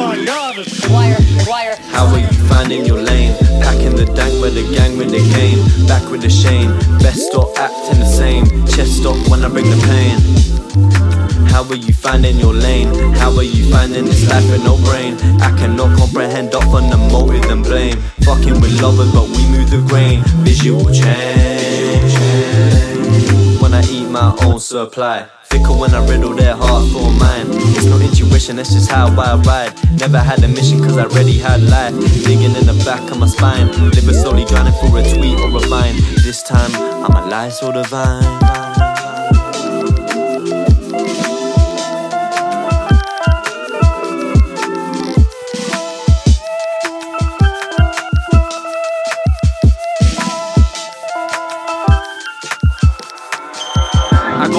my god. Wire, wire. How are you finding your lane? Packing the dank where the gang when they came. Back with the shame. Best stop acting the same. Chest stop when I bring the pain. How are you finding your lane? How are you finding this life with no brain? I cannot comprehend off on the motive and blame. Fucking with lovers, but we move the grain. Visual change. When I eat my own supply. Fickle when I riddle their heart for mine. It's no intuition, that's just how I ride. Never had a mission cause I already had life. Digging in the back of my spine. Living slowly grinding for a tweet or a vine. This time, I'm alive so divine.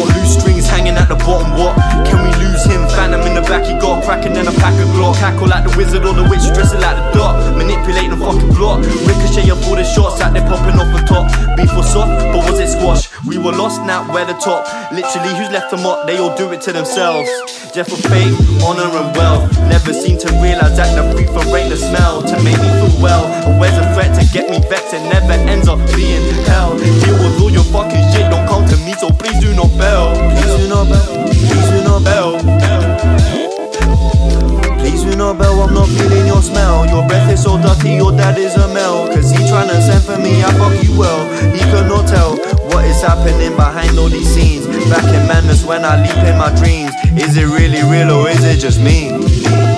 Got loose strings hanging at the bottom, what? Can we lose him? Phantom in the back, he got a crack and a pack of glock. Cackle like the wizard or the witch, dressing like the dot. Manipulate the fucking block. Ricochet up all the shots like they're popping off the top. Beef was soft, but was it squash? We were lost, now we're the top. Literally, who's left them up? They all do it to themselves. Jeff for fame, honor and wealth. Never seem to realize that the and rate the smell to make me feel well. Dad is a male. Cause he tryna send for me, I fuck you well. He cannot tell what is happening behind all these scenes. Back in madness when I leap in my dreams. Is it really real or is it just me?